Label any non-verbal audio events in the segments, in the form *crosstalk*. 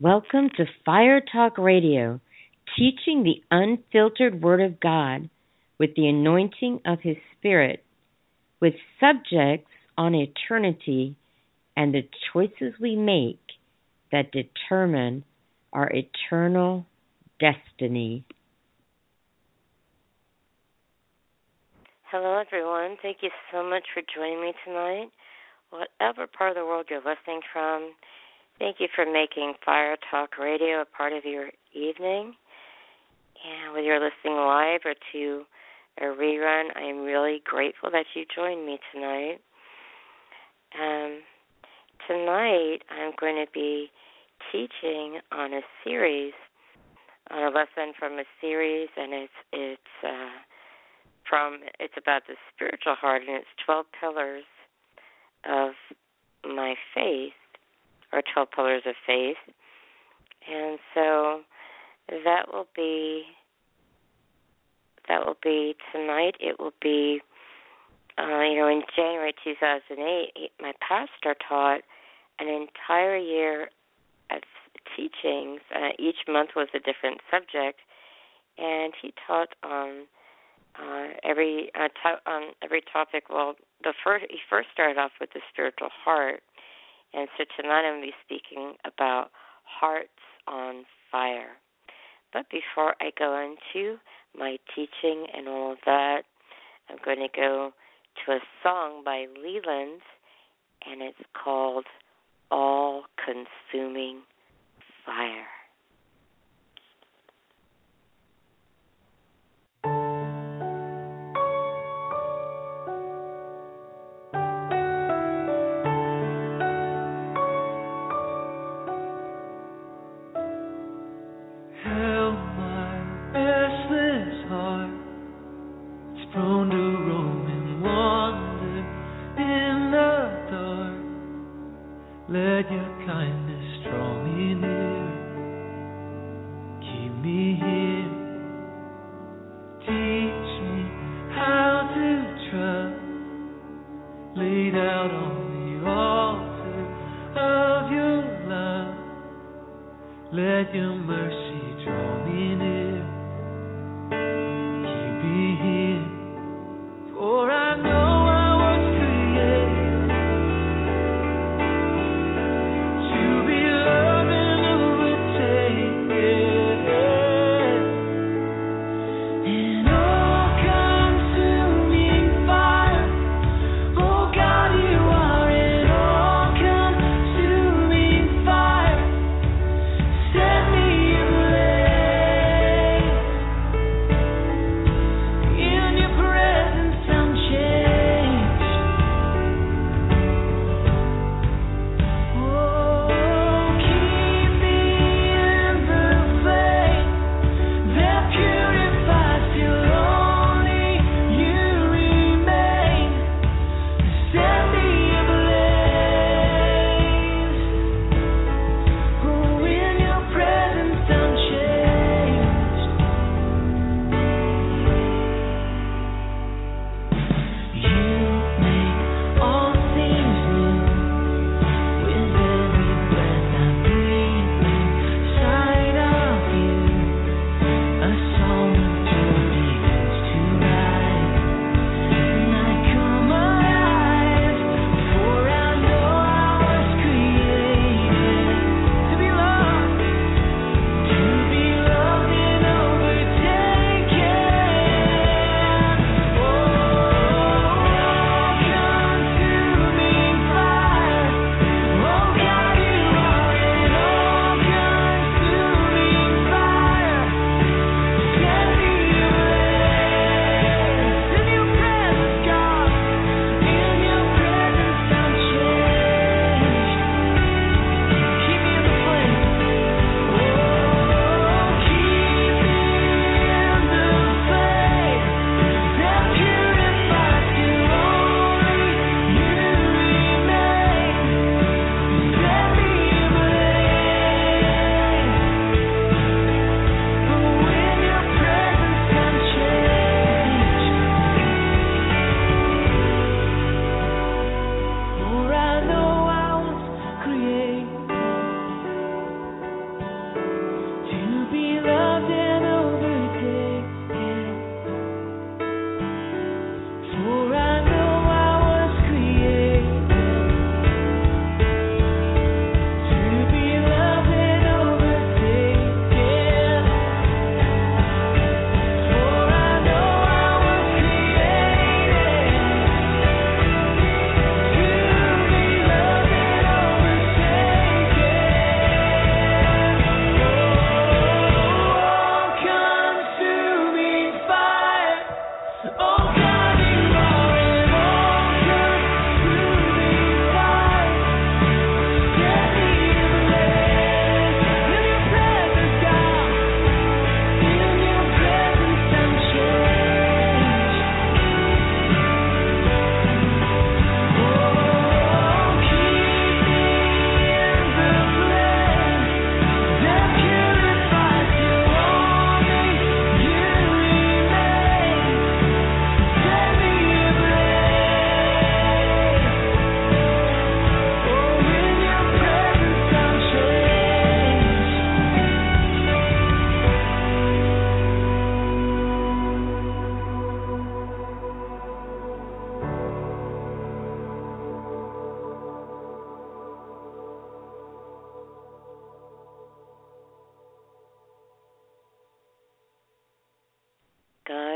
Welcome to Fire Talk Radio, teaching the unfiltered Word of God with the anointing of His Spirit, with subjects on eternity and the choices we make that determine our eternal destiny. Hello, everyone. Thank you so much for joining me tonight. Whatever part of the world you're listening from, Thank you for making Fire Talk Radio a part of your evening. And whether you're listening live or to a rerun, I'm really grateful that you joined me tonight. Um, tonight, I'm going to be teaching on a series, on a lesson from a series, and it's it's uh, from it's about the spiritual heart, and it's 12 pillars of my faith or 12 pillars of faith. And so that will be that will be tonight. It will be uh, you know in January 2008 my pastor taught an entire year of teachings. Uh, each month was a different subject, and he taught on uh, every uh, to- on every topic. Well, the first he first started off with the spiritual heart, and so tonight I'm going to be speaking about hearts on fire. But before I go into my teaching and all of that, I'm going to go to a song by Leeland, and it's called All Consuming Fire. Set me ablaze.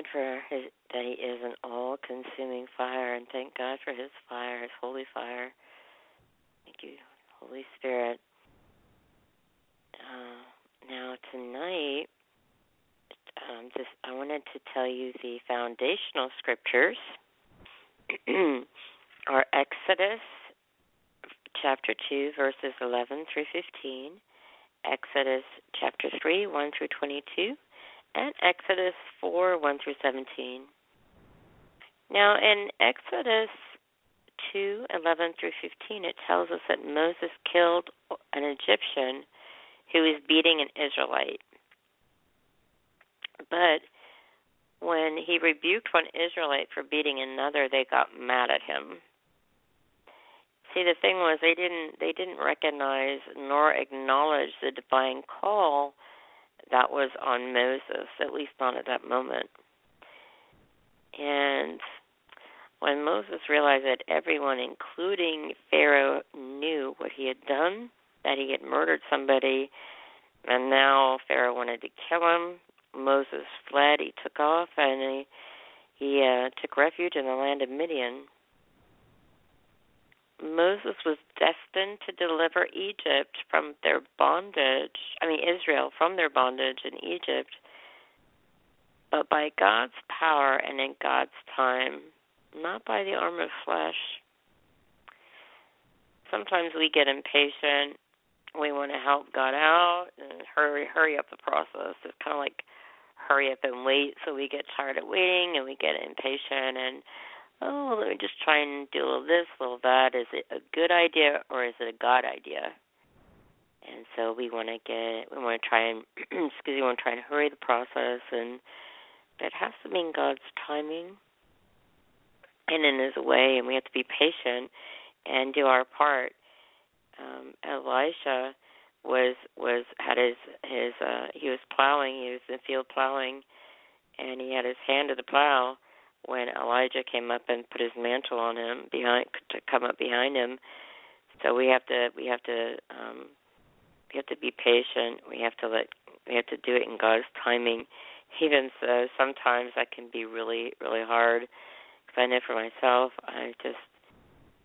God for his, that He is an all-consuming fire, and thank God for His fire, His holy fire. Thank you, Holy Spirit. Uh, now tonight, um, just I wanted to tell you the foundational scriptures *clears throat* are Exodus chapter 2, verses 11 through 15, Exodus chapter 3, 1 through 22, and Exodus 4, 1 through 17. Now, in Exodus 2, 11 through 15, it tells us that Moses killed an Egyptian who was beating an Israelite. But when he rebuked one Israelite for beating another, they got mad at him. See, the thing was they didn't they didn't recognize nor acknowledge the divine call that was on Moses, at least not at that moment. And when Moses realized that everyone, including Pharaoh, knew what he had done, that he had murdered somebody, and now Pharaoh wanted to kill him, Moses fled. He took off and he he uh, took refuge in the land of Midian. Moses was destined to deliver Egypt from their bondage, I mean, Israel from their bondage in Egypt. But by God's power and in God's time, not by the arm of flesh. Sometimes we get impatient. We want to help God out and hurry hurry up the process. It's kind of like hurry up and wait so we get tired of waiting and we get impatient and oh, let me just try and do a little this, a little that. Is it a good idea or is it a God idea? And so we want to get, we want to try and, *clears throat* excuse me, we want to try and hurry the process, and that has to be in God's timing and in His way, and we have to be patient and do our part. Um, Elisha was was had his his uh he was plowing, he was in the field plowing, and he had his hand to the plow when Elijah came up and put his mantle on him behind to come up behind him. So we have to we have to um we have to be patient. We have to let we have to do it in God's timing. Even so, sometimes that can be really really hard. Because I know for myself, I just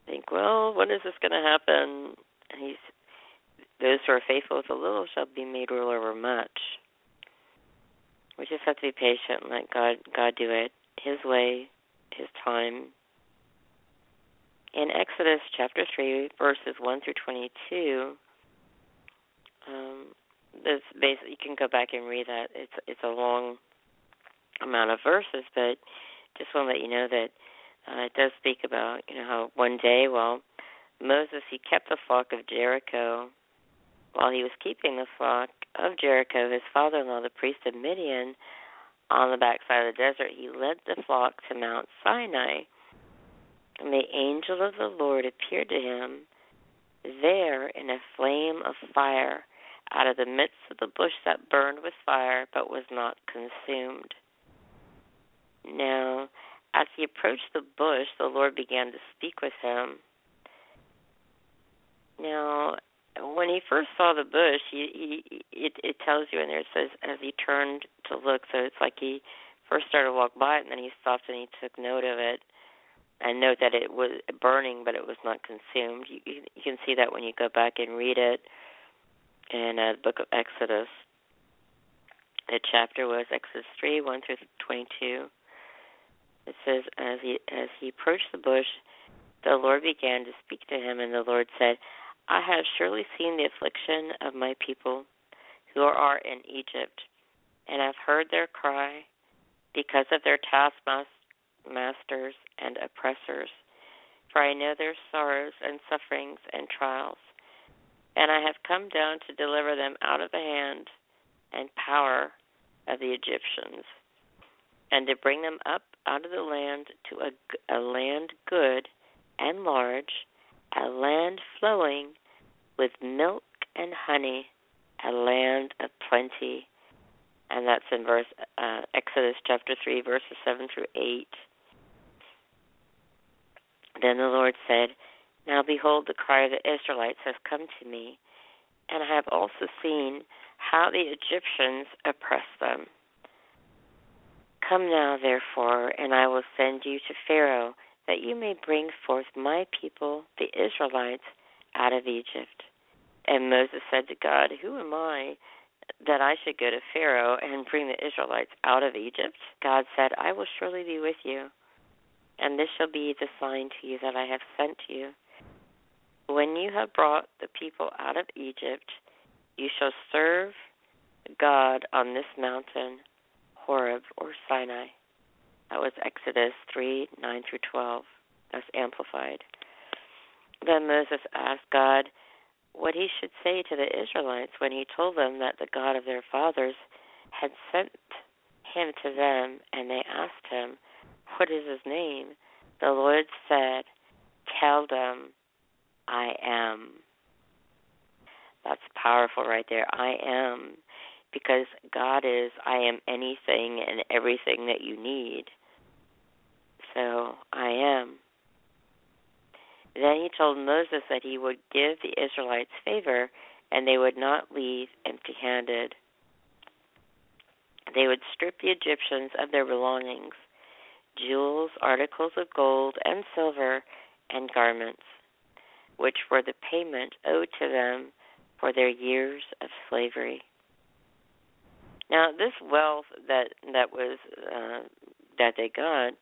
think, well, when is this going to happen? And he's those who are faithful with a little shall be made ruler over much. We just have to be patient and let God God do it his way, his time. In Exodus chapter 3, verses 1 through 22, um, this basically, you can go back and read that. It's it's a long amount of verses, but just want to let you know that uh, it does speak about you know how one day, well, Moses he kept the flock of Jethro. While he was keeping the flock of Jethro, his father-in-law, the priest of Midian, on the backside of the desert, he led the flock to Mount Sinai. And the angel of the Lord appeared to him there in a flame of fire out of the midst of the bush that burned with fire but was not consumed. Now, as he approached the bush, the Lord began to speak with him. Now, when he first saw the bush, he, he it it tells you in there it says as he turned to look, so it's like he first started to walk by it and then he stopped and he took note of it and note that it was burning but it was not consumed. You you can see that when you go back and read it in uh, the book of Exodus. The chapter was Exodus three one through twenty two. It says as he as he approached the bush, the Lord began to speak to him, and the Lord said, I have surely seen the affliction of my people who are in Egypt, and have heard their cry because of their taskmasters and oppressors. For I know their sorrows and sufferings and trials, and I have come down to deliver them out of the hand and power of the Egyptians, and to bring them up out of the land to a, a land good and large a land flowing with milk and honey, a land of plenty. And that's in verse uh, Exodus chapter three, verses seven through eight. Then the Lord said, Now behold, the cry of the Israelites has come to me, and I have also seen how the Egyptians oppress them. Come now, therefore, and I will send you to Pharaoh, that you may bring forth my people, the Israelites, out of Egypt. And Moses said to God, Who am I that I should go to Pharaoh and bring the Israelites out of Egypt? God said, I will surely be with you, and this shall be the sign to you that I have sent you. When you have brought the people out of Egypt, you shall serve God on this mountain, Horeb or Sinai. That was Exodus 3 9 through 12. That's amplified. Then Moses asked God what he should say to the Israelites when he told them that the God of their fathers had sent him to them, and they asked him, What is his name? The Lord said, Tell them, I am. That's powerful right there. I am. Because God is, I am anything and everything that you need. So I am. Then he told Moses that he would give the Israelites favor and they would not leave empty handed. They would strip the Egyptians of their belongings jewels, articles of gold and silver, and garments, which were the payment owed to them for their years of slavery. Now, this wealth that that was uh, that they got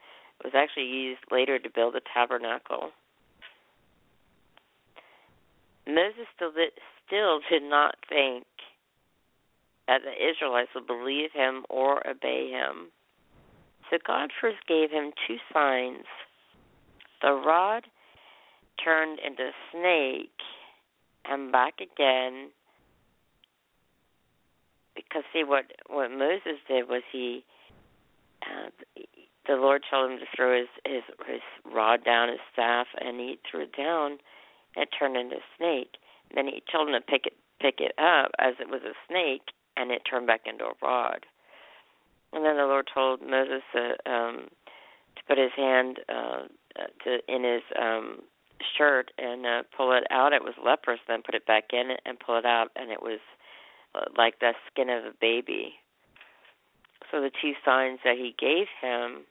was actually used later to build the tabernacle. Moses still did, still did not think that the Israelites would believe him or obey him. So God first gave him two signs. The rod turned into a snake and back again because see what what Moses did was he uh, the Lord told him to throw his his his rod down his staff and he threw it down and it turned into a snake. And then he told him to pick it pick it up as it was a snake and it turned back into a rod. And then the Lord told Moses to um to put his hand uh to in his um shirt and uh, pull it out. It was leprous. Then put it back in and pull it out, and it was uh, like the skin of a baby. So the two signs that he gave him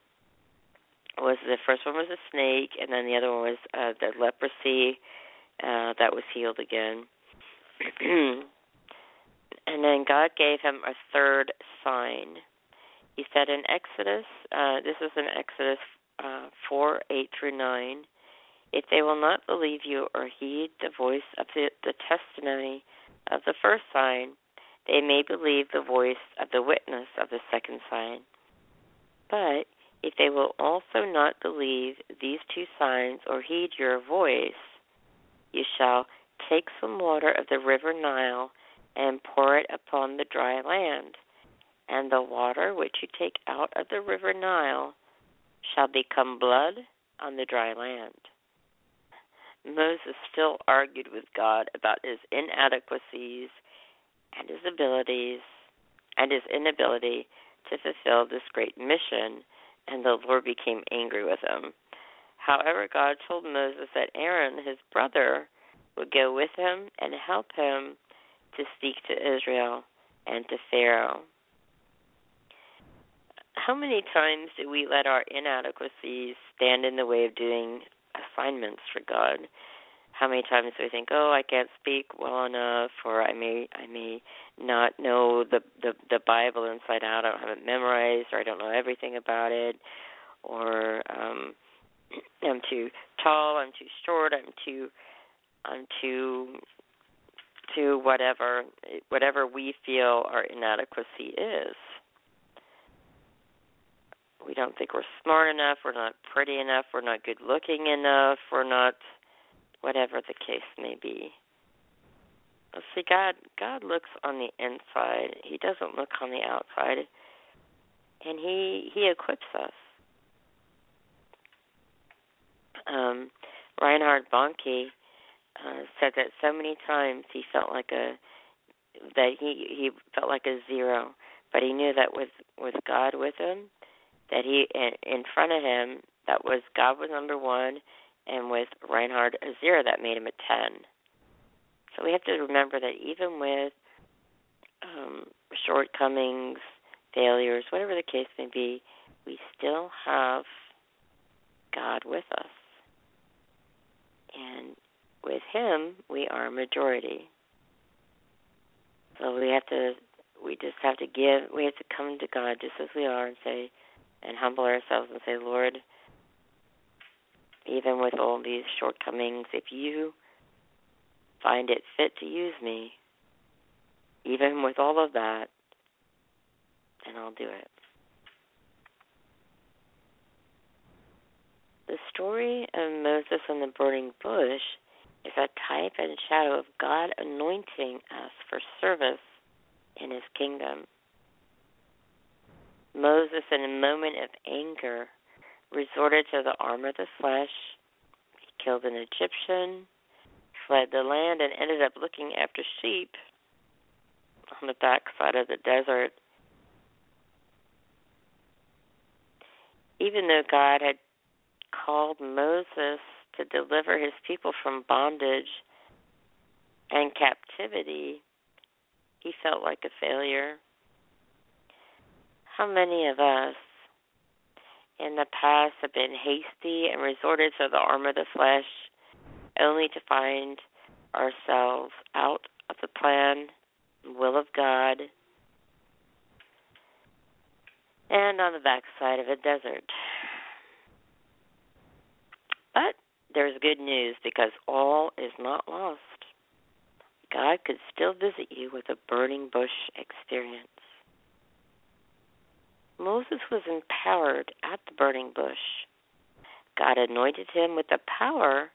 was the first one was a snake, and then the other one was uh, the leprosy uh, that was healed again. *clears throat* and then God gave him a third sign. He said in Exodus, uh, this is in Exodus uh, 4 8 through 9, if they will not believe you or heed the voice of the, the testimony of the first sign, they may believe the voice of the witness of the second sign. But if they will also not believe these two signs or heed your voice, you shall take some water of the river Nile and pour it upon the dry land, and the water which you take out of the river Nile shall become blood on the dry land. Moses still argued with God about his inadequacies and his abilities and his inability to fulfill this great mission and the Lord became angry with him. However, God told Moses that Aaron, his brother, would go with him and help him to speak to Israel and to Pharaoh. How many times do we let our inadequacies stand in the way of doing assignments for God? How many times do we think, "Oh, I can't speak well enough," or "I may, I may not know the the the Bible inside out. I don't have it memorized, or I don't know everything about it, or um, *clears throat* I'm too tall, I'm too short, I'm too I'm too to whatever whatever we feel our inadequacy is. We don't think we're smart enough, we're not pretty enough, we're not good looking enough, we're not whatever the case may be. See, God, God looks on the inside. He doesn't look on the outside, and He He equips us. Um, Reinhard Bonnke uh, said that so many times he felt like a that he he felt like a zero, but he knew that with with God with him, that he in, front of him that was God was number one, and with Reinhard a zero that made him a ten. So we have to remember that even with um, shortcomings, failures, whatever the case may be, we still have God with us. And with Him, we are majority. So we have to, we just have to give, we have to come to God just as we are and say, and humble ourselves and say, Lord, even with all these shortcomings, if you find it fit to use me, even with all of that, then I'll do it. The story of Moses and the burning bush is a type and shadow of God anointing us for service in his kingdom. Moses, in a moment of anger, resorted to the arm of the flesh. He killed an Egyptian, fled the land, and ended up looking after sheep on the backside of the desert. Even though God had called Moses to deliver his people from bondage and captivity, he felt like a failure. How many of us in the past have been hasty and resorted to the arm of the flesh only to find ourselves out of the plan will of God and on the backside of a desert. But there's good news because all is not lost. God could still visit you with a burning bush experience. Moses was empowered at the burning bush. God anointed him with the power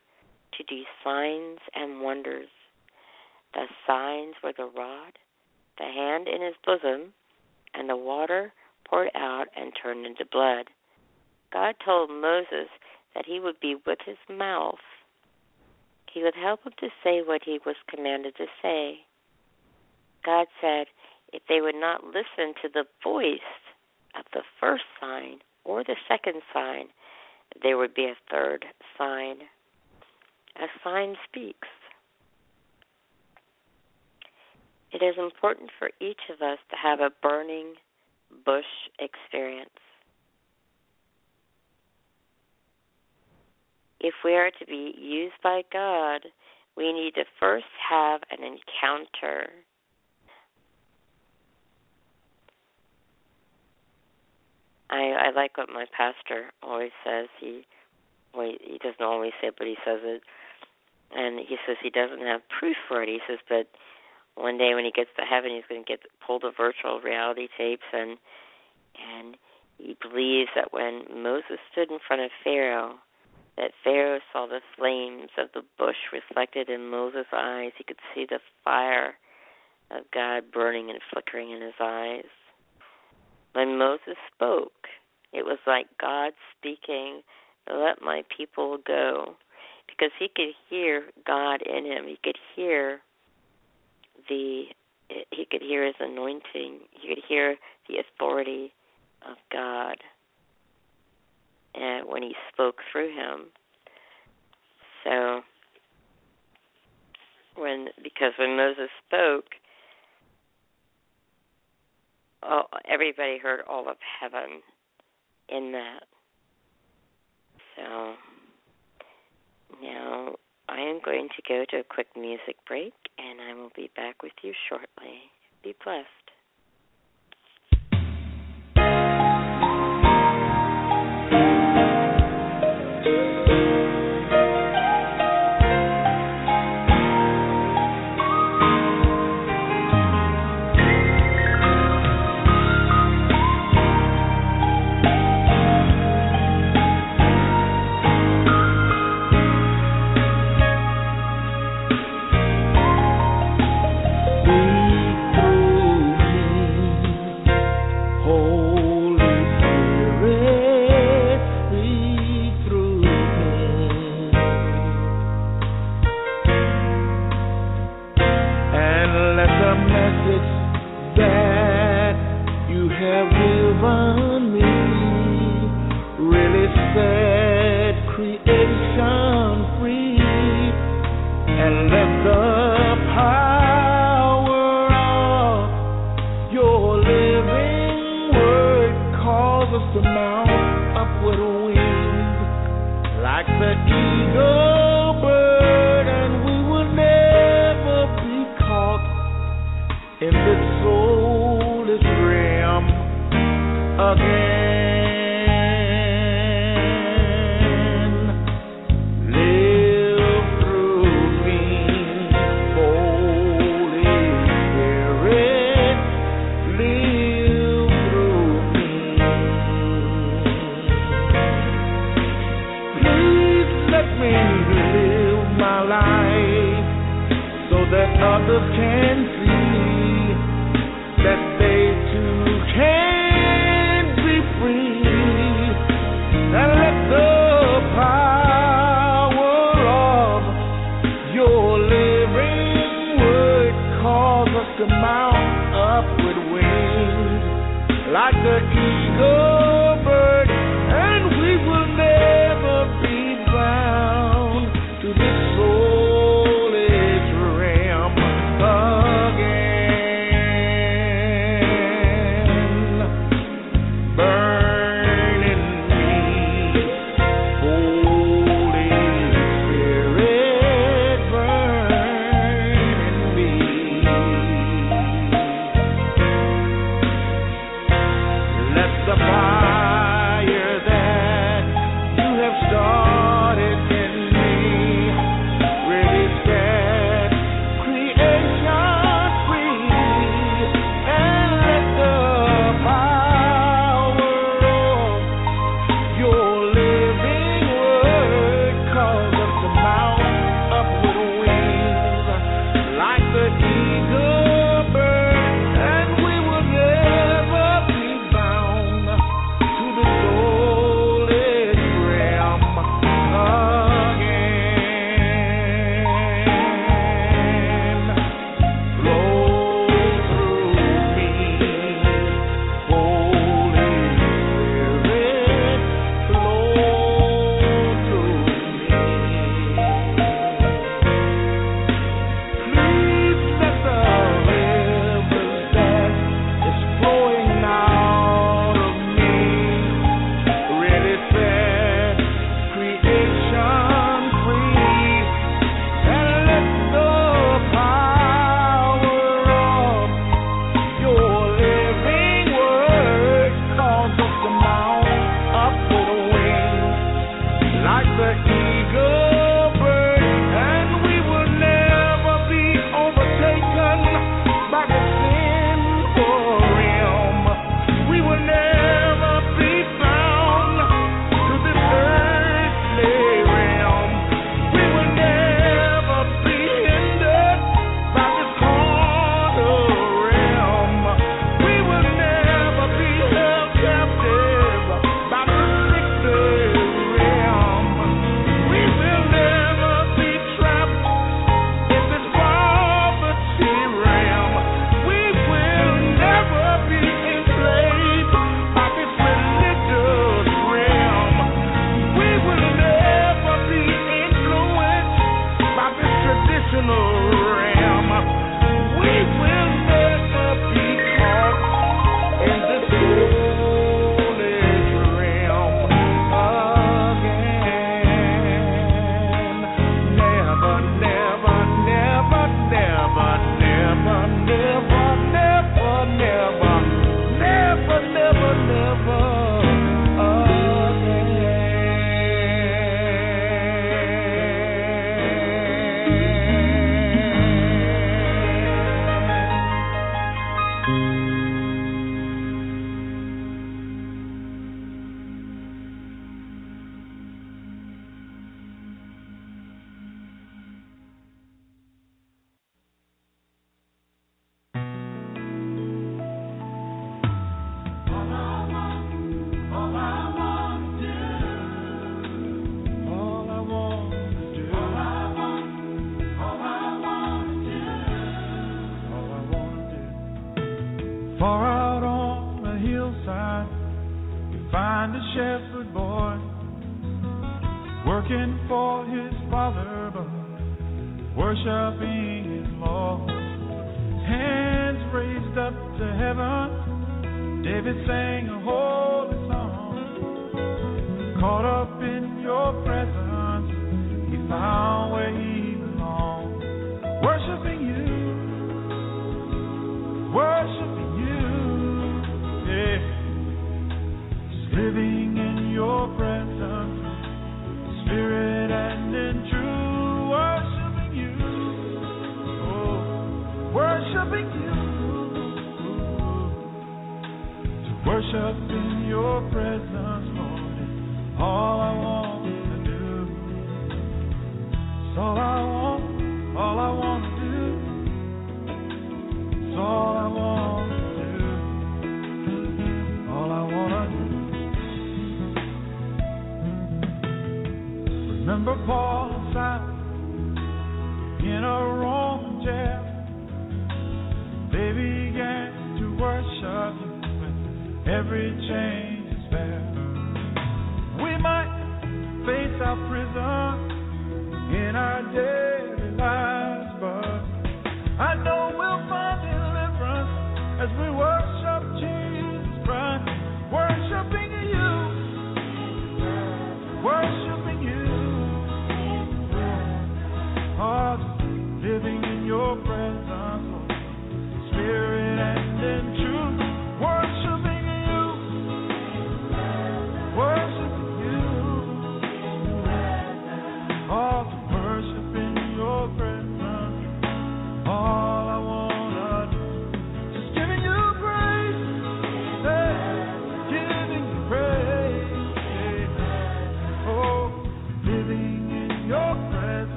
to do signs and wonders. The signs were the rod, the hand in his bosom, and the water poured out and turned into blood. God told Moses that he would be with his mouth. He would help him to say what he was commanded to say. God said if they would not listen to the voice of the first sign or the second sign, there would be a third sign. A sign speaks. It is important for each of us to have a burning bush experience. If we are to be used by God, we need to first have an encounter. I I like what my pastor always says. He well, he doesn't always say it, but he says it. And he says he doesn't have proof for it. He says, but one day when he gets to heaven, he's going to get pulled the virtual reality tapes, and and he believes that when Moses stood in front of Pharaoh, that Pharaoh saw the flames of the bush reflected in Moses' eyes. He could see the fire of God burning and flickering in his eyes. When Moses spoke, it was like God speaking, Let my people go. Because he could hear God in him. He could hear the he could hear his anointing. He could hear the authority of God and when he spoke through him. So when because when Moses spoke, oh, everybody heard all of heaven in that. So now I am going to go to a quick music break and I will be back with you shortly. Be blessed. like the eagle bird, and we will never be caught in this soulless again.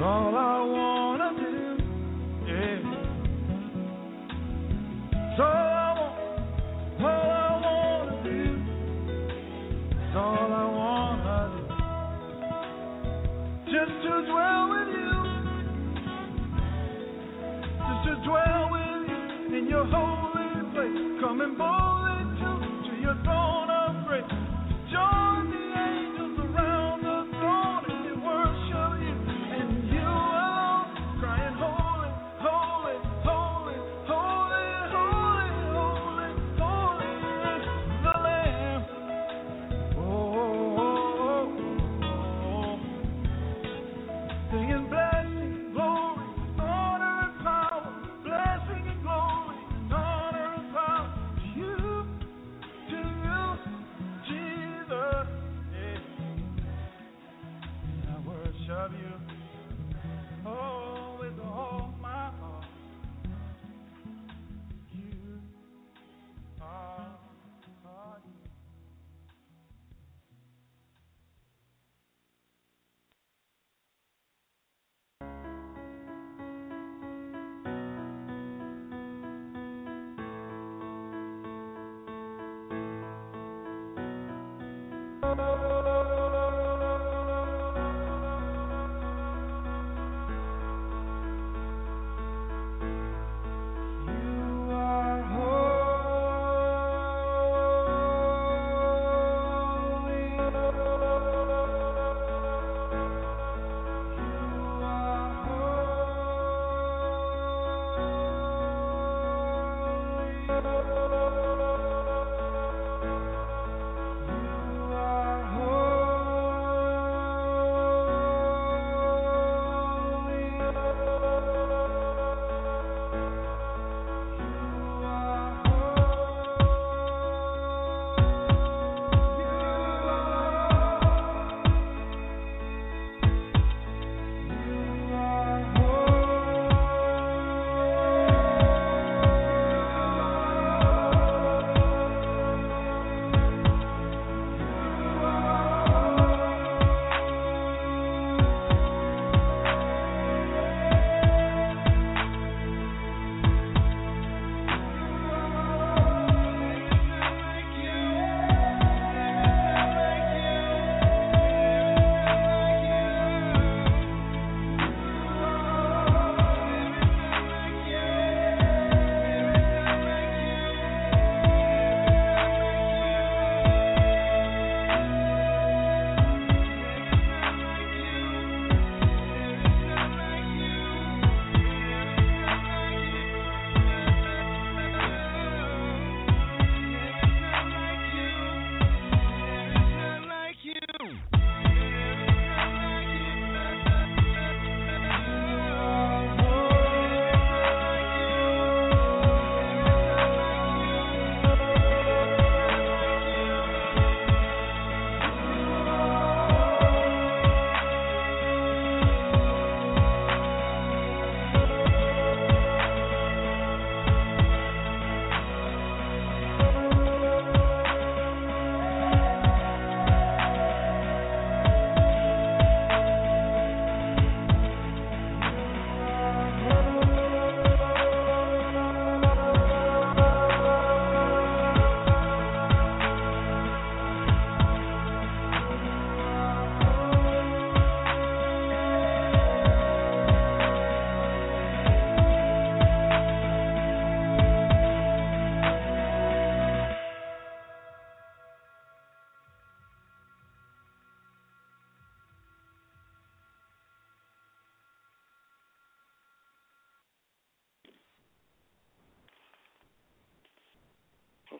All I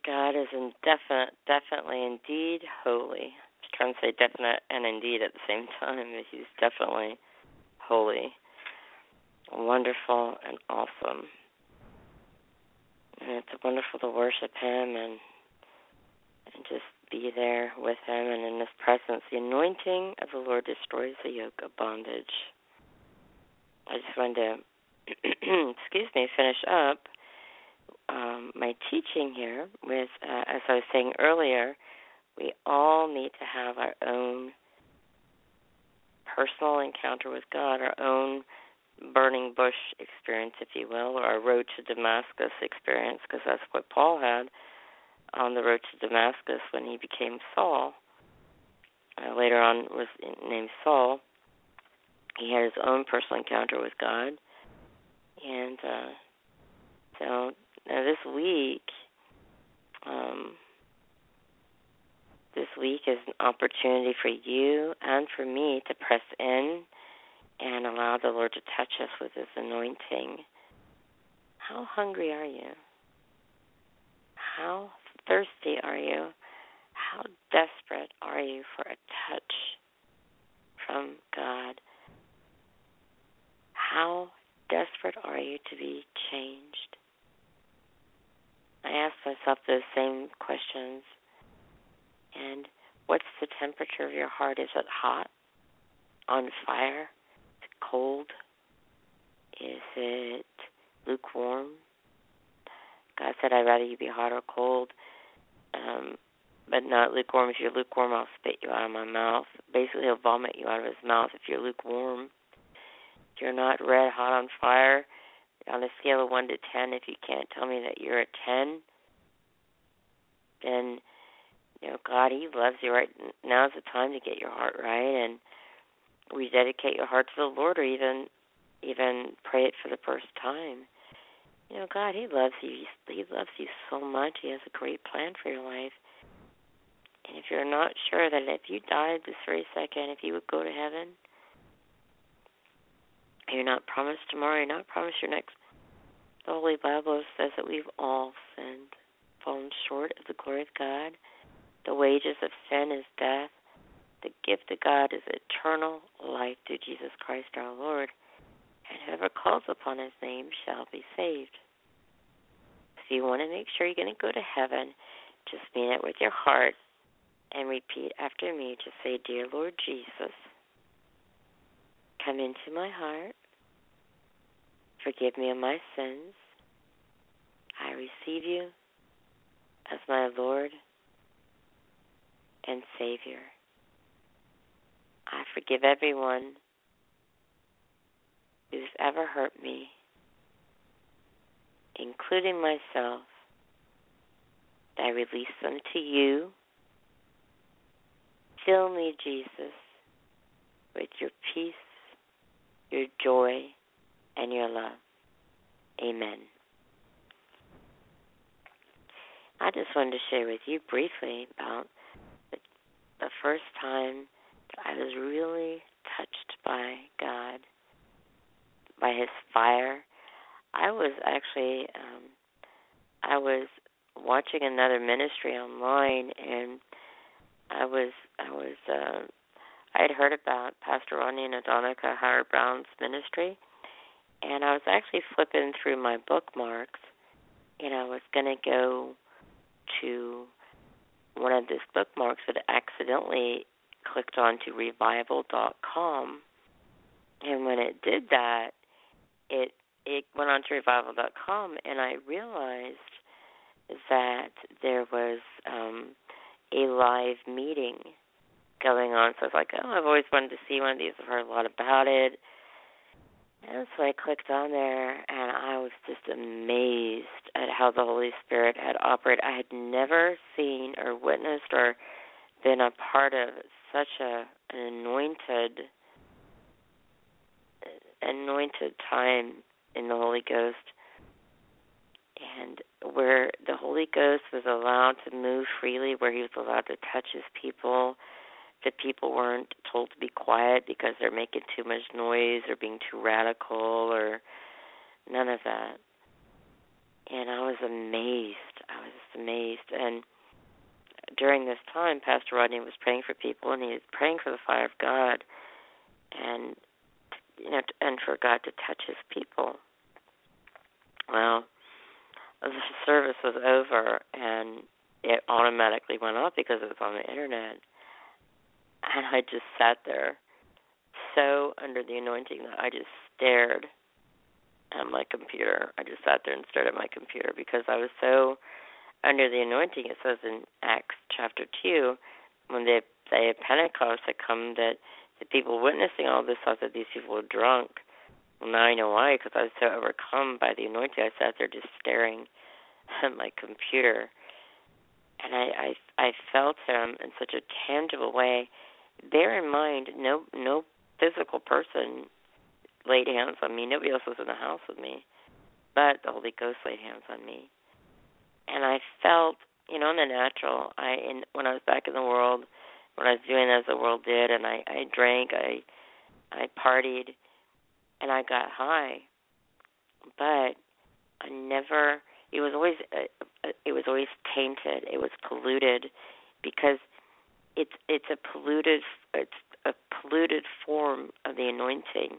God is indefinite, definitely, indeed, holy. I'm trying to say definite and indeed at the same *laughs* time. He's definitely holy, wonderful, and awesome. And it's wonderful to worship Him and and just be there with Him and in His presence. The anointing of the Lord destroys the yoke of bondage. I just wanted to, *clears throat* excuse me, finish up um, my teaching here with, uh, as I was saying earlier, we all need to have our own personal encounter with God, our own burning bush experience, if you will, or our road to Damascus experience, because that's what Paul had on the road to Damascus when he became Saul. Uh, later on, was named Saul. He had his own personal encounter with God, and uh, so now this week, um, this week is an opportunity for you and for me to press in and allow the Lord to touch us with His anointing. How hungry are you? How thirsty are you? How desperate are you for a touch from God? How desperate are you to be changed? I ask myself those same questions. And what's the temperature of your heart? Is it hot? On fire? Is it cold? Is it lukewarm? God said, I'd rather you be hot or cold, um, but not lukewarm. If you're lukewarm, I'll spit you out of my mouth. Basically, he'll vomit you out of his mouth if you're lukewarm. If you're not red hot on fire, on a scale of 1 to 10, if you can't tell me that you're a 10, then, you know, God, He loves you right now's the time to get your heart right and rededicate your heart to the Lord or even even pray it for the first time. You know, God, He loves you. He loves you so much. He has a great plan for your life. And if you're not sure that if you died this very second, if you would go to heaven, you're not promised tomorrow. You're not promised your next The Holy Bible says that we've all sinned, fallen short of the glory of God. The wages of sin is death. The gift of God is eternal life through Jesus Christ our Lord. And whoever calls upon his name shall be saved. If you want to make sure you're going to go to heaven, just mean it with your heart and repeat after me. Just say, Dear Lord Jesus, come into my heart. Forgive me of my sins. I receive you as my Lord and Savior. I forgive everyone who's ever hurt me, including myself. I release them to you. Fill me, Jesus, with your peace, your joy, and your love. Amen. I just wanted to share with you briefly about the, first time I was really touched by God, by His fire. I was actually, um, I was watching another ministry online, and I was, I was, uh, I had heard about Pastor Rodney and Adonica Howard-Browne's ministry, and I was actually flipping through my bookmarks, and I was going to go to one of these bookmarks, but accidentally clicked on to revival.com. And when it did that, it it went on to revival.com, and I realized that there was um, a live meeting going on. So I was like, oh, I've always wanted to see one of these. I've heard a lot about it. And so I clicked on there, and I was just amazed at how the Holy Spirit had operated. I had never seen or witnessed or been a part of such a an anointed anointed time in the Holy Ghost and where the Holy Ghost was allowed to move freely, where he was allowed to touch his people, that people weren't told to be quiet because they're making too much noise or being too radical or none of that. And I was amazed. I was just amazed. And during this time, Pastor Rodney was praying for people, and he was praying for the fire of God, and you know, and for God to touch His people. Well, the service was over, and it automatically went off because it was on the internet, and I just sat there, so under the anointing that I just stared at my computer. I just sat there and stared at my computer because I was so under the anointing. It says in Acts chapter two, when the day of Pentecost had come, that the people witnessing all this thought that these people were drunk. Well, now I know why, because I was so overcome by the anointing. I sat there just staring at my computer, and I I, I felt him in such a tangible way. Bear in mind, no no physical person laid hands on me. Nobody else was in the house with me, but the Holy Ghost laid hands on me and I felt, you know, in the natural. I in when I was back in the world, when I was doing as the world did, and I I drank, I I partied, and I got high, but I never. It was always uh, it was always tainted. It was polluted because it's it's a polluted it's a polluted form of the anointing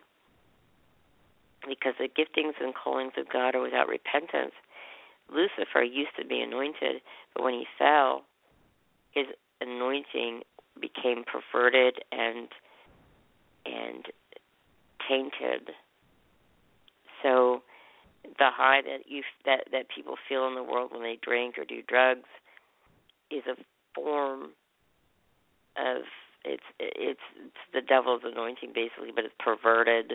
because the giftings and callings of God are without repentance. Lucifer used to be anointed, but when he fell, his anointing became perverted and and tainted. So the high that you that that people feel in the world when they drink or do drugs is a form of it's it's it's the devil's anointing basically, but it's perverted.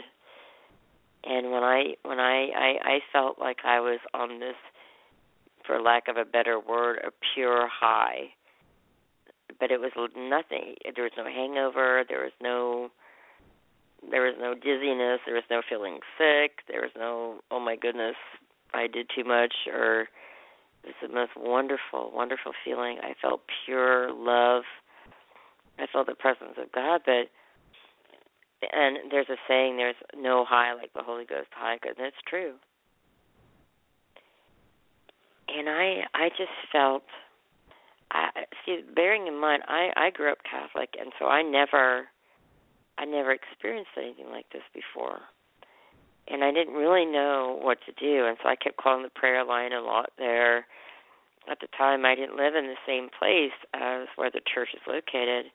And when I when I I, I felt like I was on this for lack of a better word, a pure high. But it was nothing. There was no hangover. There was no. There was no dizziness. There was no feeling sick. There was no, oh my goodness, I did too much. Or it was the most wonderful, wonderful feeling. I felt pure love. I felt the presence of God. But and there's a saying, there's no high like the Holy Ghost high, and it's true and I I just felt I see bearing in mind I I grew up Catholic and so I never I never experienced anything like this before. And I didn't really know what to do and so I kept calling the prayer line a lot there. At the time I didn't live in the same place as where the church is located.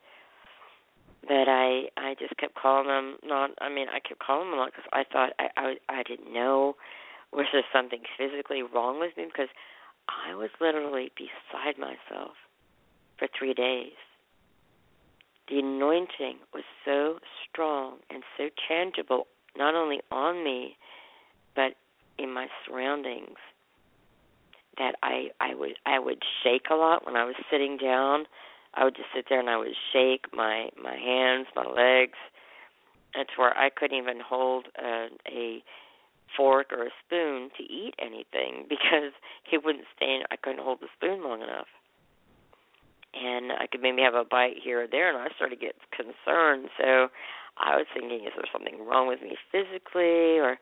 But I I just kept calling them not I mean I kept calling them a lot cuz I thought I I I didn't know was there something physically wrong with me because I was literally beside myself for three days. The anointing was so strong and so tangible, not only on me, but in my surroundings, that I I would I would shake a lot when I was sitting down. I would just sit there and I would shake my my hands, my legs. That's where I couldn't even hold a, a fork or a spoon to eat anything *laughs* because it wouldn't stay. I couldn't hold the spoon long enough and I could maybe have a bite here or there, and I started to get concerned. So I was thinking, is there something wrong with me physically? Or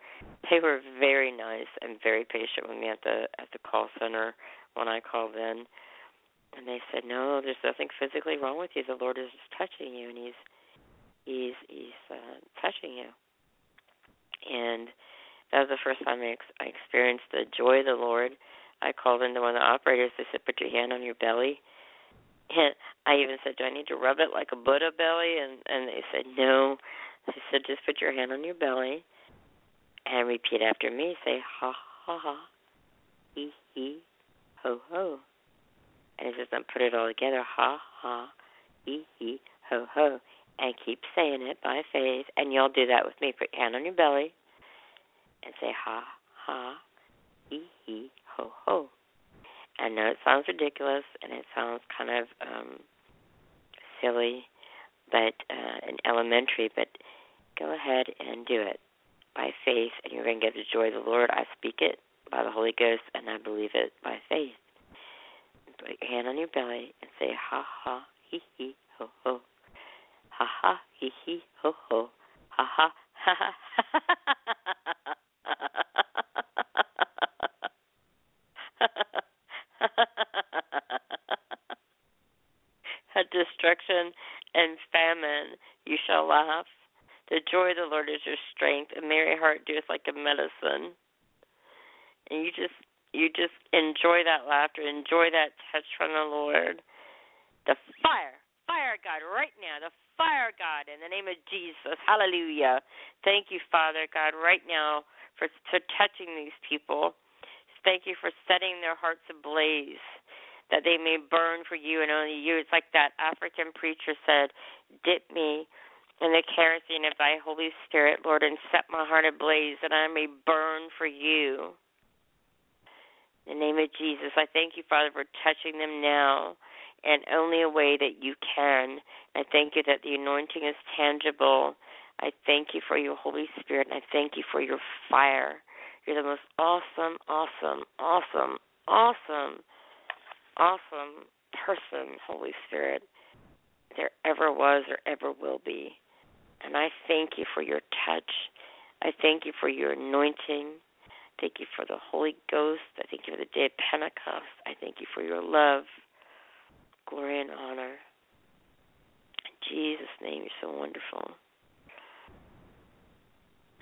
they were very nice and very patient with me at the at the call center when I called in, and they said, no, there's nothing physically wrong with you. The Lord is just touching you, and He's He's He's uh, touching you. And that was the first time I, ex- I experienced the joy of the Lord. I called into one of the operators. They said, "Put your hand on your belly." And I even said, "Do I need to rub it like a Buddha belly?" And and they said, "No." They said, "Just put your hand on your belly and repeat after me. Say ha ha ha, he he, ho ho." And says, "Then put it all together. Ha ha, he he, ho ho." And keep saying it by faith. And you'll do that with me. Put your hand on your belly and say ha ha, he he, ho ho. I know it sounds ridiculous and it sounds kind of um silly, but uh and elementary, but go ahead and do it by faith and you're going to get the joy of the Lord. I speak it by the Holy Ghost and I believe it by faith. Put your hand on your belly and say ha ha hee hee ho ho. Ha ha hee hee ho ho. Ha ha ha ha At destruction and famine you shall laugh. The joy of the Lord is your strength. A merry heart doeth like a medicine. And you just you just enjoy that laughter, enjoy that touch from the Lord. The fire, fire God, right now, the fire God, in the name of Jesus, Hallelujah. Thank you, Father God, right now for, for touching these people. Thank you for setting their hearts ablaze that they may burn for you and only you. It's like that African preacher said, Dip me in the kerosene of thy Holy Spirit, Lord, and set my heart ablaze that I may burn for you. In the name of Jesus, I thank you, Father, for touching them now and only a way that you can. I thank you that the anointing is tangible. I thank you for your Holy Spirit, and I thank you for your fire. You're the most awesome, awesome, awesome, awesome, awesome person, Holy Spirit, there ever was or ever will be. And I thank you for your touch. I thank you for your anointing. Thank you for the Holy Ghost. I thank you for the day of Pentecost. I thank you for your love, glory, and honor. In Jesus' name, you're so wonderful.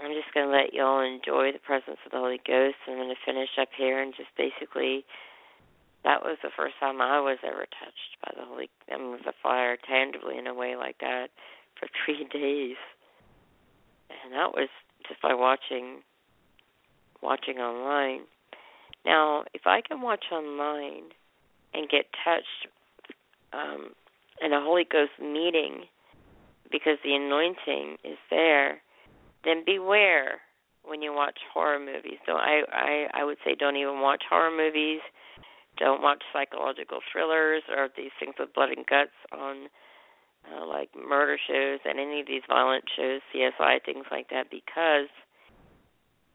I'm just going to let y'all enjoy the presence of the Holy Ghost. I'm going to finish up here and just basically, that was the first time I was ever touched by the Holy, I mean, with the fire tangibly in a way like that for *laughs* three days. And that was just by watching, watching online. Now, if I can watch online and get touched um, in a Holy Ghost meeting because the anointing is there, then beware when you watch horror movies. So I I I would say don't even watch horror movies. Don't watch psychological thrillers or these things with blood and guts on uh, like murder shows and any of these violent shows, CSI things like that because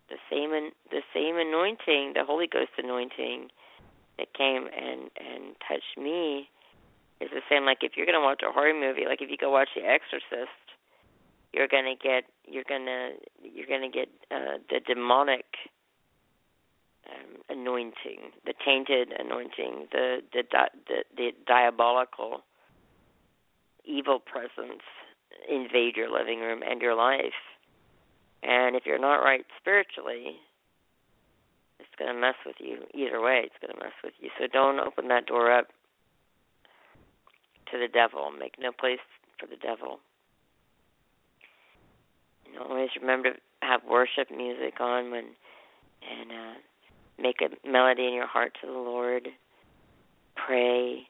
the same the same anointing, the Holy Ghost anointing that came and and touched me is the same like if you're to watch a horror movie, like if you go watch The Exorcist, you're gonna get you're gonna you're gonna get uh, the demonic um, anointing, the tainted anointing, the the the, the diabolical evil presence invade your living room and your life. And if you're not right spiritually, it's going to mess with you. Either way, it's going to mess with you. So don't open that door up to the devil. Make no place for the devil. Always remember to have worship music on when and uh make a melody in your heart to the Lord. Pray,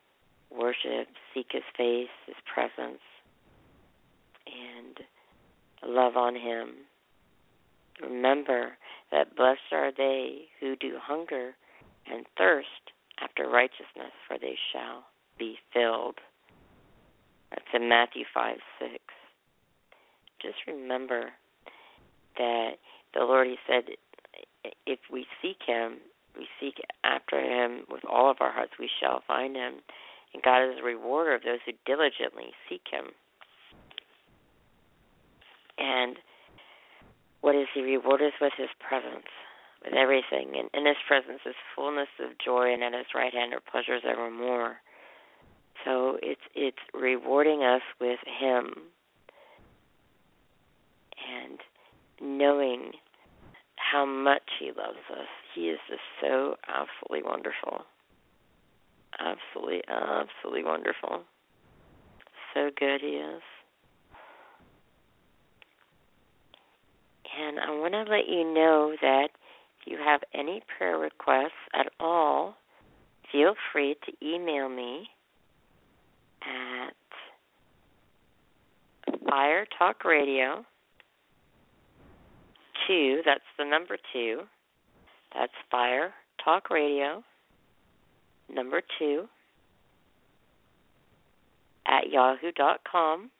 worship, seek his face, his presence, and love on him. Remember that blessed are they who do hunger and thirst after righteousness, for they shall be filled. That's in Matthew 5 6. Just remember that the Lord, He said, if we seek Him, we seek after Him with all of our hearts, we shall find Him. And God is a rewarder of those who diligently seek Him. And what is He reward us with His presence, with everything. And in His presence is fullness of joy, and at His right hand are pleasures evermore. So it's it's rewarding us with Him and knowing how much He loves us. He is just so absolutely wonderful. Absolutely, absolutely wonderful. So good He is. And I want to let you know that if you have any prayer requests at all, feel free to email me at Fire Talk Radio two. That's the number two. That's Fire Talk Radio number two at yahoo.com.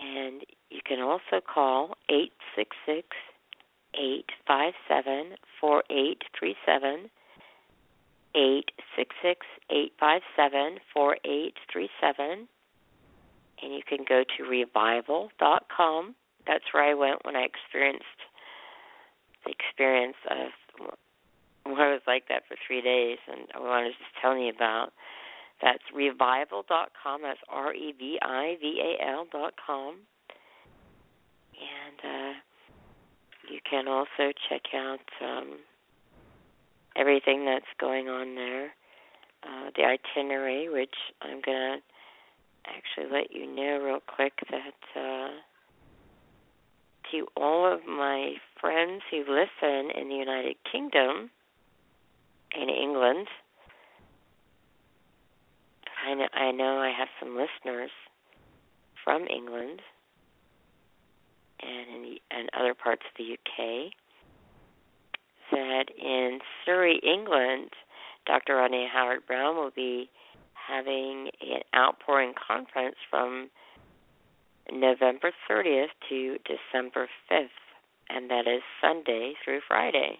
And you can also call eight six six eight five seven four eight three seven eight six six eight five seven four eight three seven and you can go to revival.com. That's where I went when I experienced the experience of what it was like that for three days, and I wanted to just tell you about. Revival.com. That's R E V I V A L.com. And uh, you can also check out um, everything that's going on there. Uh, the itinerary, which I'm going to actually let you know real quick that uh, to all of my friends who listen in the United Kingdom and England, I know, I know I have some listeners from England and in the, and other parts of the UK. That in Surrey, England, Dr. Rodney Howard-Browne will be having an outpouring conference from November 30th to December 5th, and that is Sunday through Friday.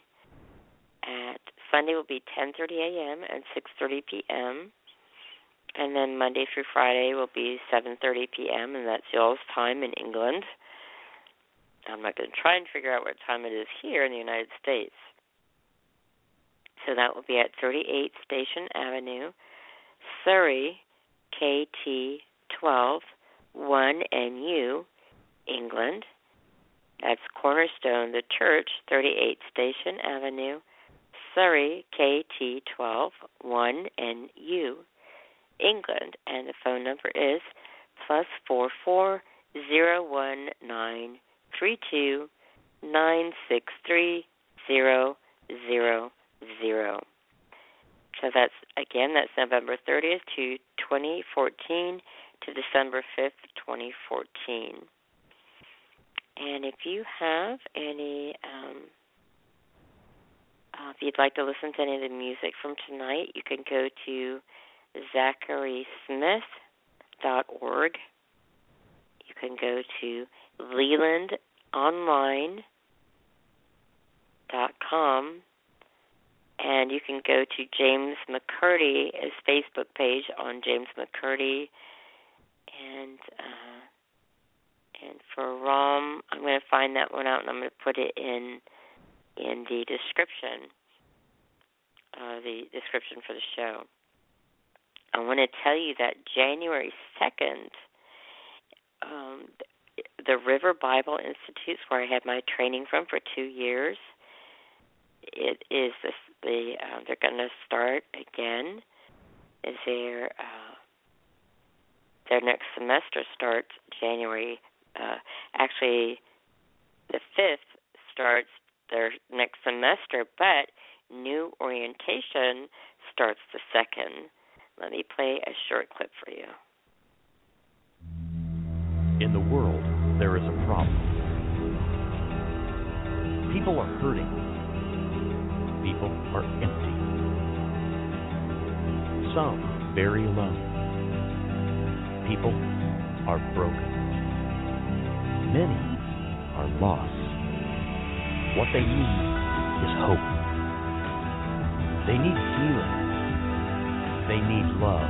At Sunday will be 10:30 a.m. and 6:30 p.m. And then Monday through Friday will be 7:30 p.m. and that's y'all's time in England. I'm not going to try and figure out what time it is here in the United States. So that will be at 38 Station Avenue, Surrey, KT12 1NU, England. That's Cornerstone, the church, 38 Station Avenue, Surrey, KT12 1NU, England. And the phone number is plus four four zero one nine three two nine six three zero zero zero. So that's again that's November 30th to 2014 to December 5th, 2014. And if you have any, um, uh, if you'd like to listen to any of the music from tonight, you can go to zacharysmith.org. You can go to leelandonline.com and you can go to James McCurdy, his Facebook page on James McCurdy, and uh, and for Rom, I'm going to find that one out and I'm going to put it in in the description, uh, the description for the show. I want to tell you that January 2nd, um, the River Bible Institute, where I had my training from for two years, it is the, the uh, they're going to start again. Is their uh, their next semester starts January. Uh, actually, the fifth starts their next semester, but new orientation starts the second. Let me play a short clip for you. In the world, there is a problem. People are hurting. People are empty. Some very alone. People are broken. Many are lost. What they need is hope. They need healing. They need love.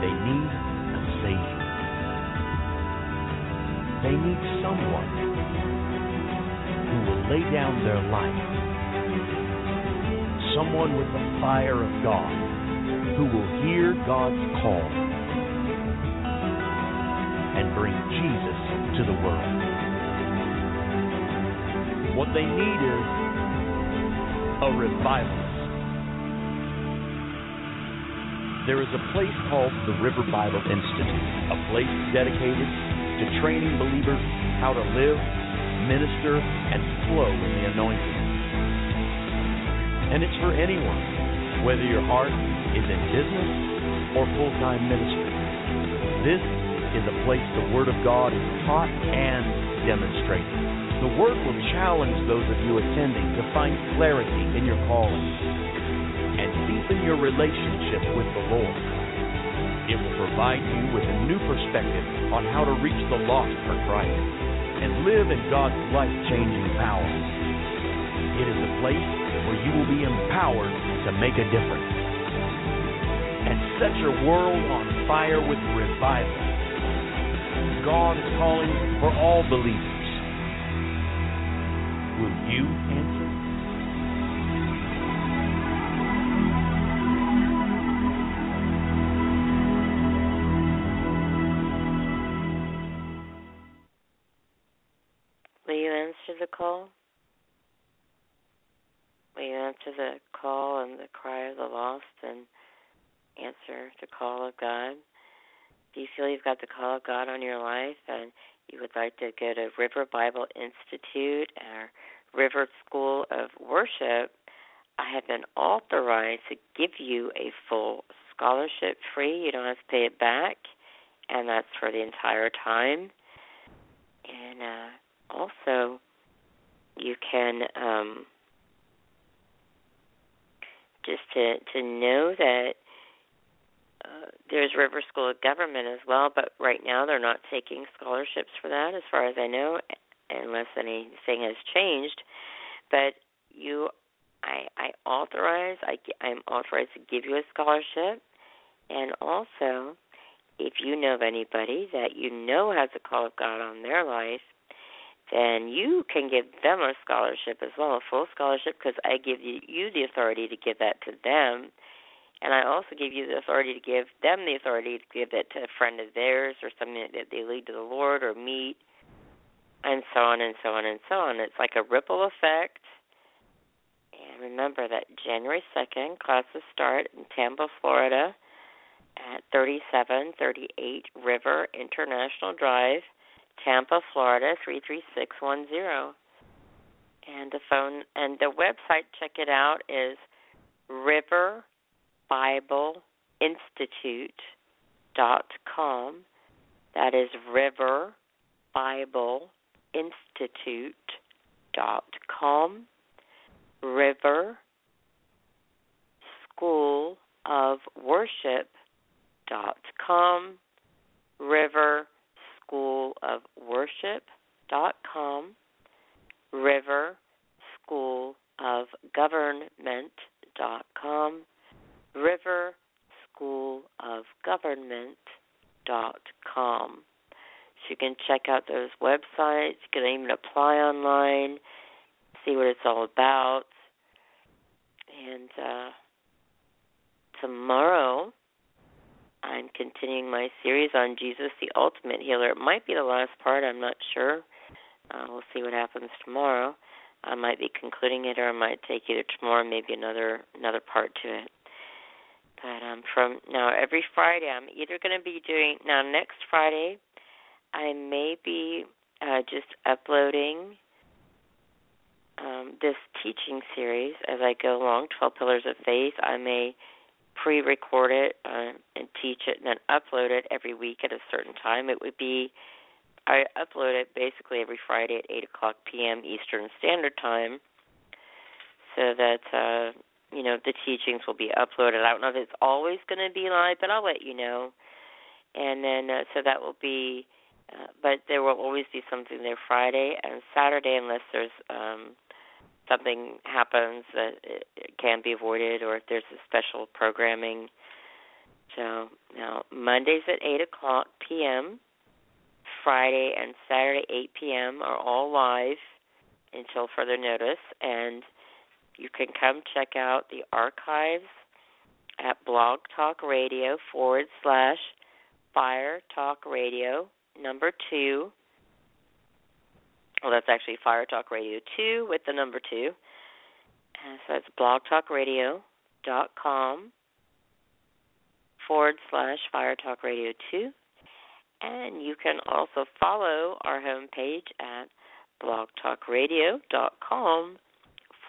They need a Savior. They need someone who will lay down their life. Someone with the fire of God who will hear God's call and bring Jesus to the world. What they need is a revivalist. There is a place called the River Bible Institute, a place dedicated to training believers how to live, minister, and flow in the anointing. And it's for anyone, whether your heart is in business or full time ministry. This is a place the Word of God is taught and demonstrated. The Word will challenge those of you attending to find clarity in your calling deepen your relationship with the Lord. It will provide you with a new perspective on how to reach the lost for Christ and live in God's life changing power. It is a place where you will be empowered to make a difference and set your world on fire with revival. God is calling for all believers. Will you answer? Will you answer the call and the cry of the lost and answer the call of God? Do you feel you've got the call of God on your life and you would like to go to River Bible Institute or River School of Worship? I have been authorized to give you a full scholarship free. You don't have to pay it back, and that's for the entire time. And uh, also, you can um, just to to know that uh, there's River School of Government as well, but right now they're not taking scholarships for that, as far as I know, unless anything has changed. But you, I, I authorize, I, I'm authorized to give you a scholarship, and also, if you know of anybody that you know has a call of God on their life, then you can give them a scholarship as well, a full scholarship, because I give you, you the authority to give that to them and I also give you the authority to give them the authority to give it to a friend of theirs or something that they lead to the Lord or meet, and so on and so on and so on. It's like a ripple effect. And remember that January 2nd, classes start in Tampa, Florida at 3738 River International Drive, Tampa, Florida 33610. And the phone and the website, check it out, is River Bible Institute dot com. That is River Bible Institute dot com. River School of Worship dot com. River School of Worship dot com. River School of Government dot com River School of Government dot com. So you can check out those websites. You can even apply online. see what it's all about. And uh, tomorrow, I'm continuing my series on Jesus, the ultimate healer. It might be the last part. I'm not sure. Uh, we'll see what happens tomorrow. I might be concluding it, or I might take either tomorrow, maybe another another part to it. But um, from now every Friday, I'm either going to be doing now next Friday. I may be uh, just uploading um, this teaching series as I go along, 12 Pillars of Faith. I may pre record it uh, and teach it and then upload it every week at a certain time. It would be, I upload it basically every Friday at 8 o'clock p.m. Eastern Standard Time so that, uh, you know, the teachings will be uploaded. I don't know if it's always going to be live, but I'll let you know. And then, uh, so that will be uh, but there will always be something there Friday and Saturday, unless there's um, something happens that it, it can be avoided, or if there's a special programming. So now Mondays at eight o'clock p.m., Friday and Saturday eight p.m. are all live until further notice, and you can come check out the archives at Blog Talk Radio forward slash Fire Talk Radio number two. Well, that's actually Fire Talk Radio 2 with the number 2. And so it's blogtalkradio.com forward slash Fire Talk Radio 2. And you can also follow our homepage at blogtalkradio.com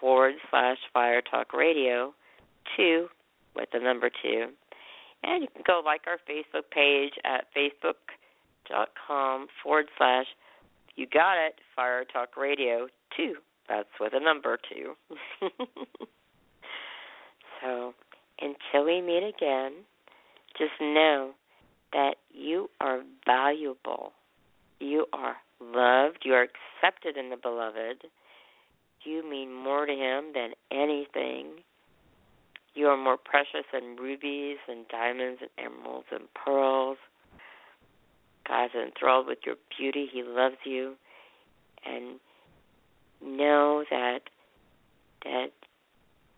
forward slash Fire Talk Radio 2 with the number 2. And you can go like our Facebook page at Facebook dot com forward slash you got it. Fire talk radio two. That's with a number two. *laughs* So until we meet again just know that you are valuable. You are loved. You are accepted in the beloved. You mean more to him than anything. You are more precious than rubies and diamonds and emeralds and pearls God's enthralled with your beauty. He loves you, and know that that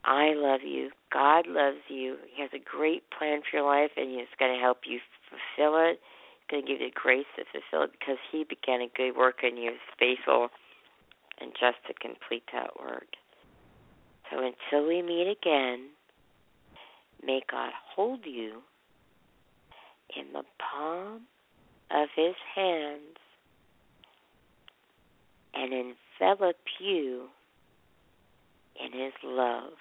I love you. God loves you. He has a great plan for your life, and He's going to help you fulfill it. He's going to give you the grace to fulfill it because He began a good work in you. Is faithful and just to complete that work. So until we meet again, may God hold you in the palm of his hands and envelop you in his love.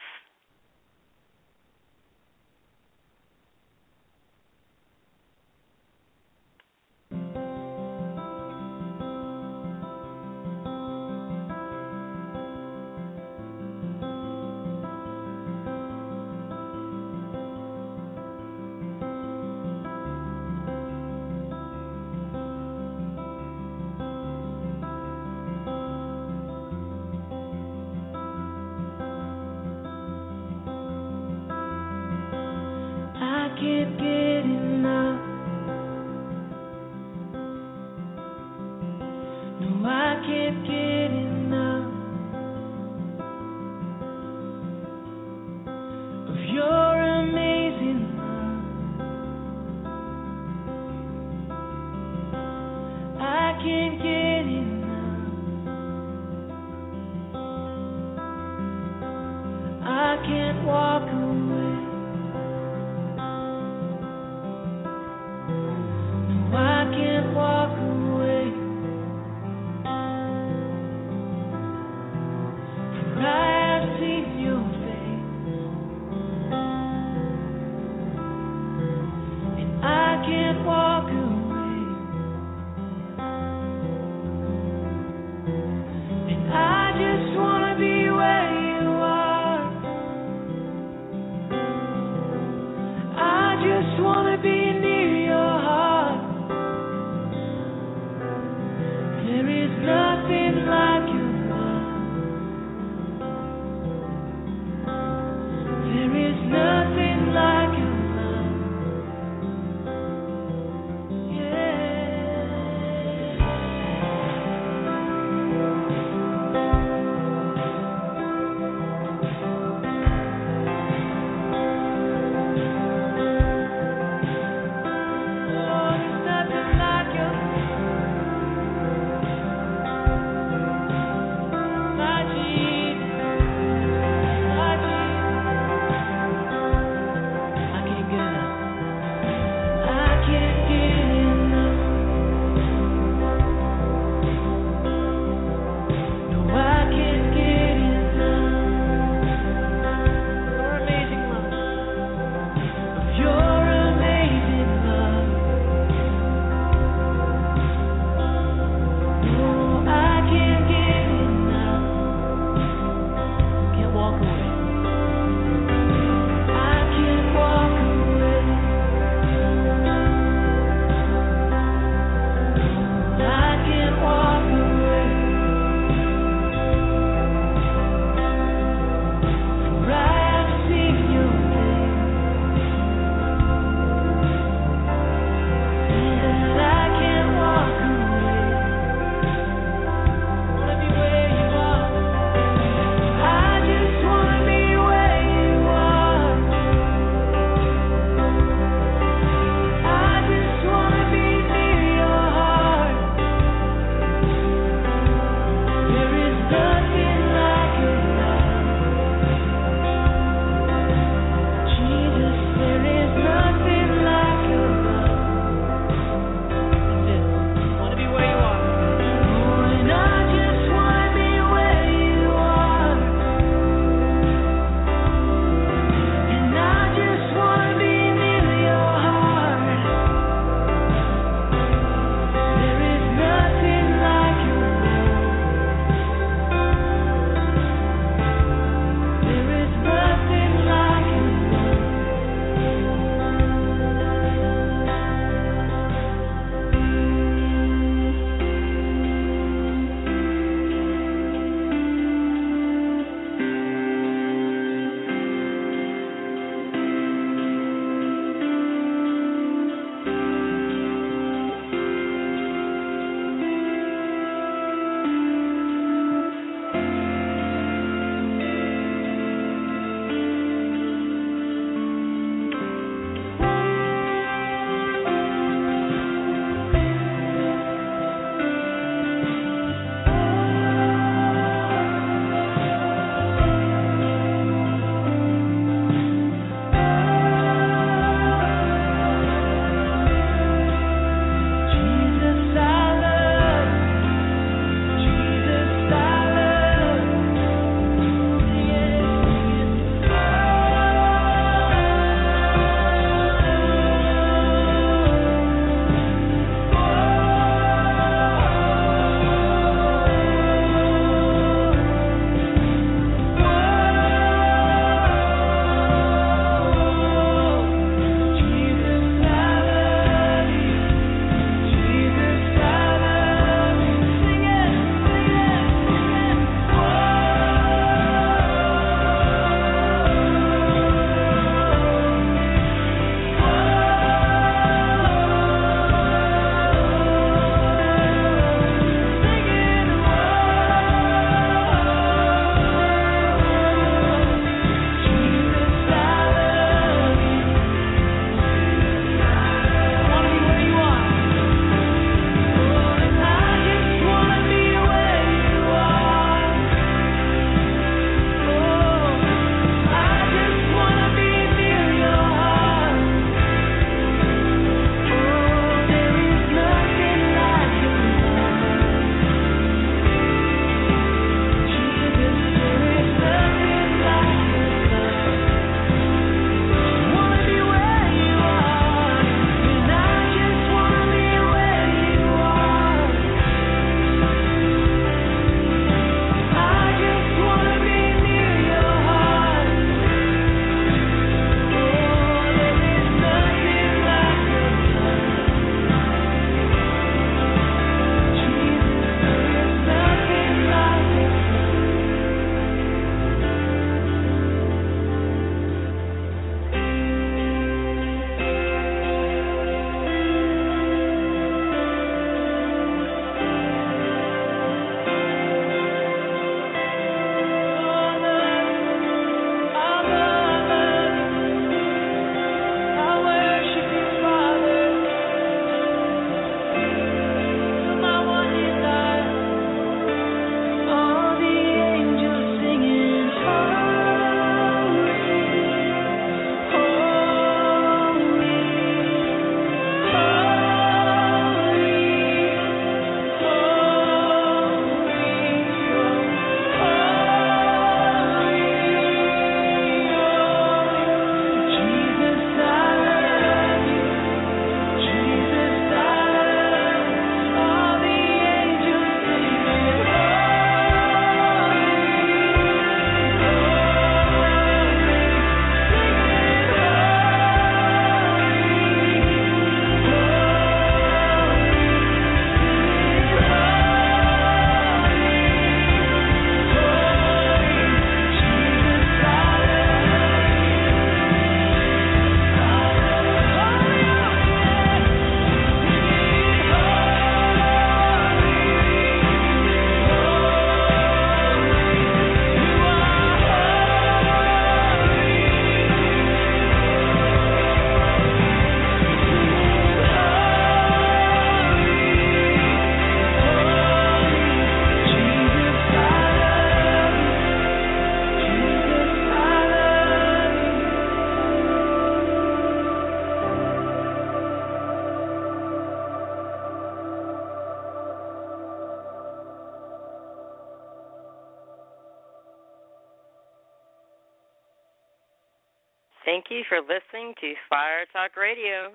For listening to Fire Talk Radio.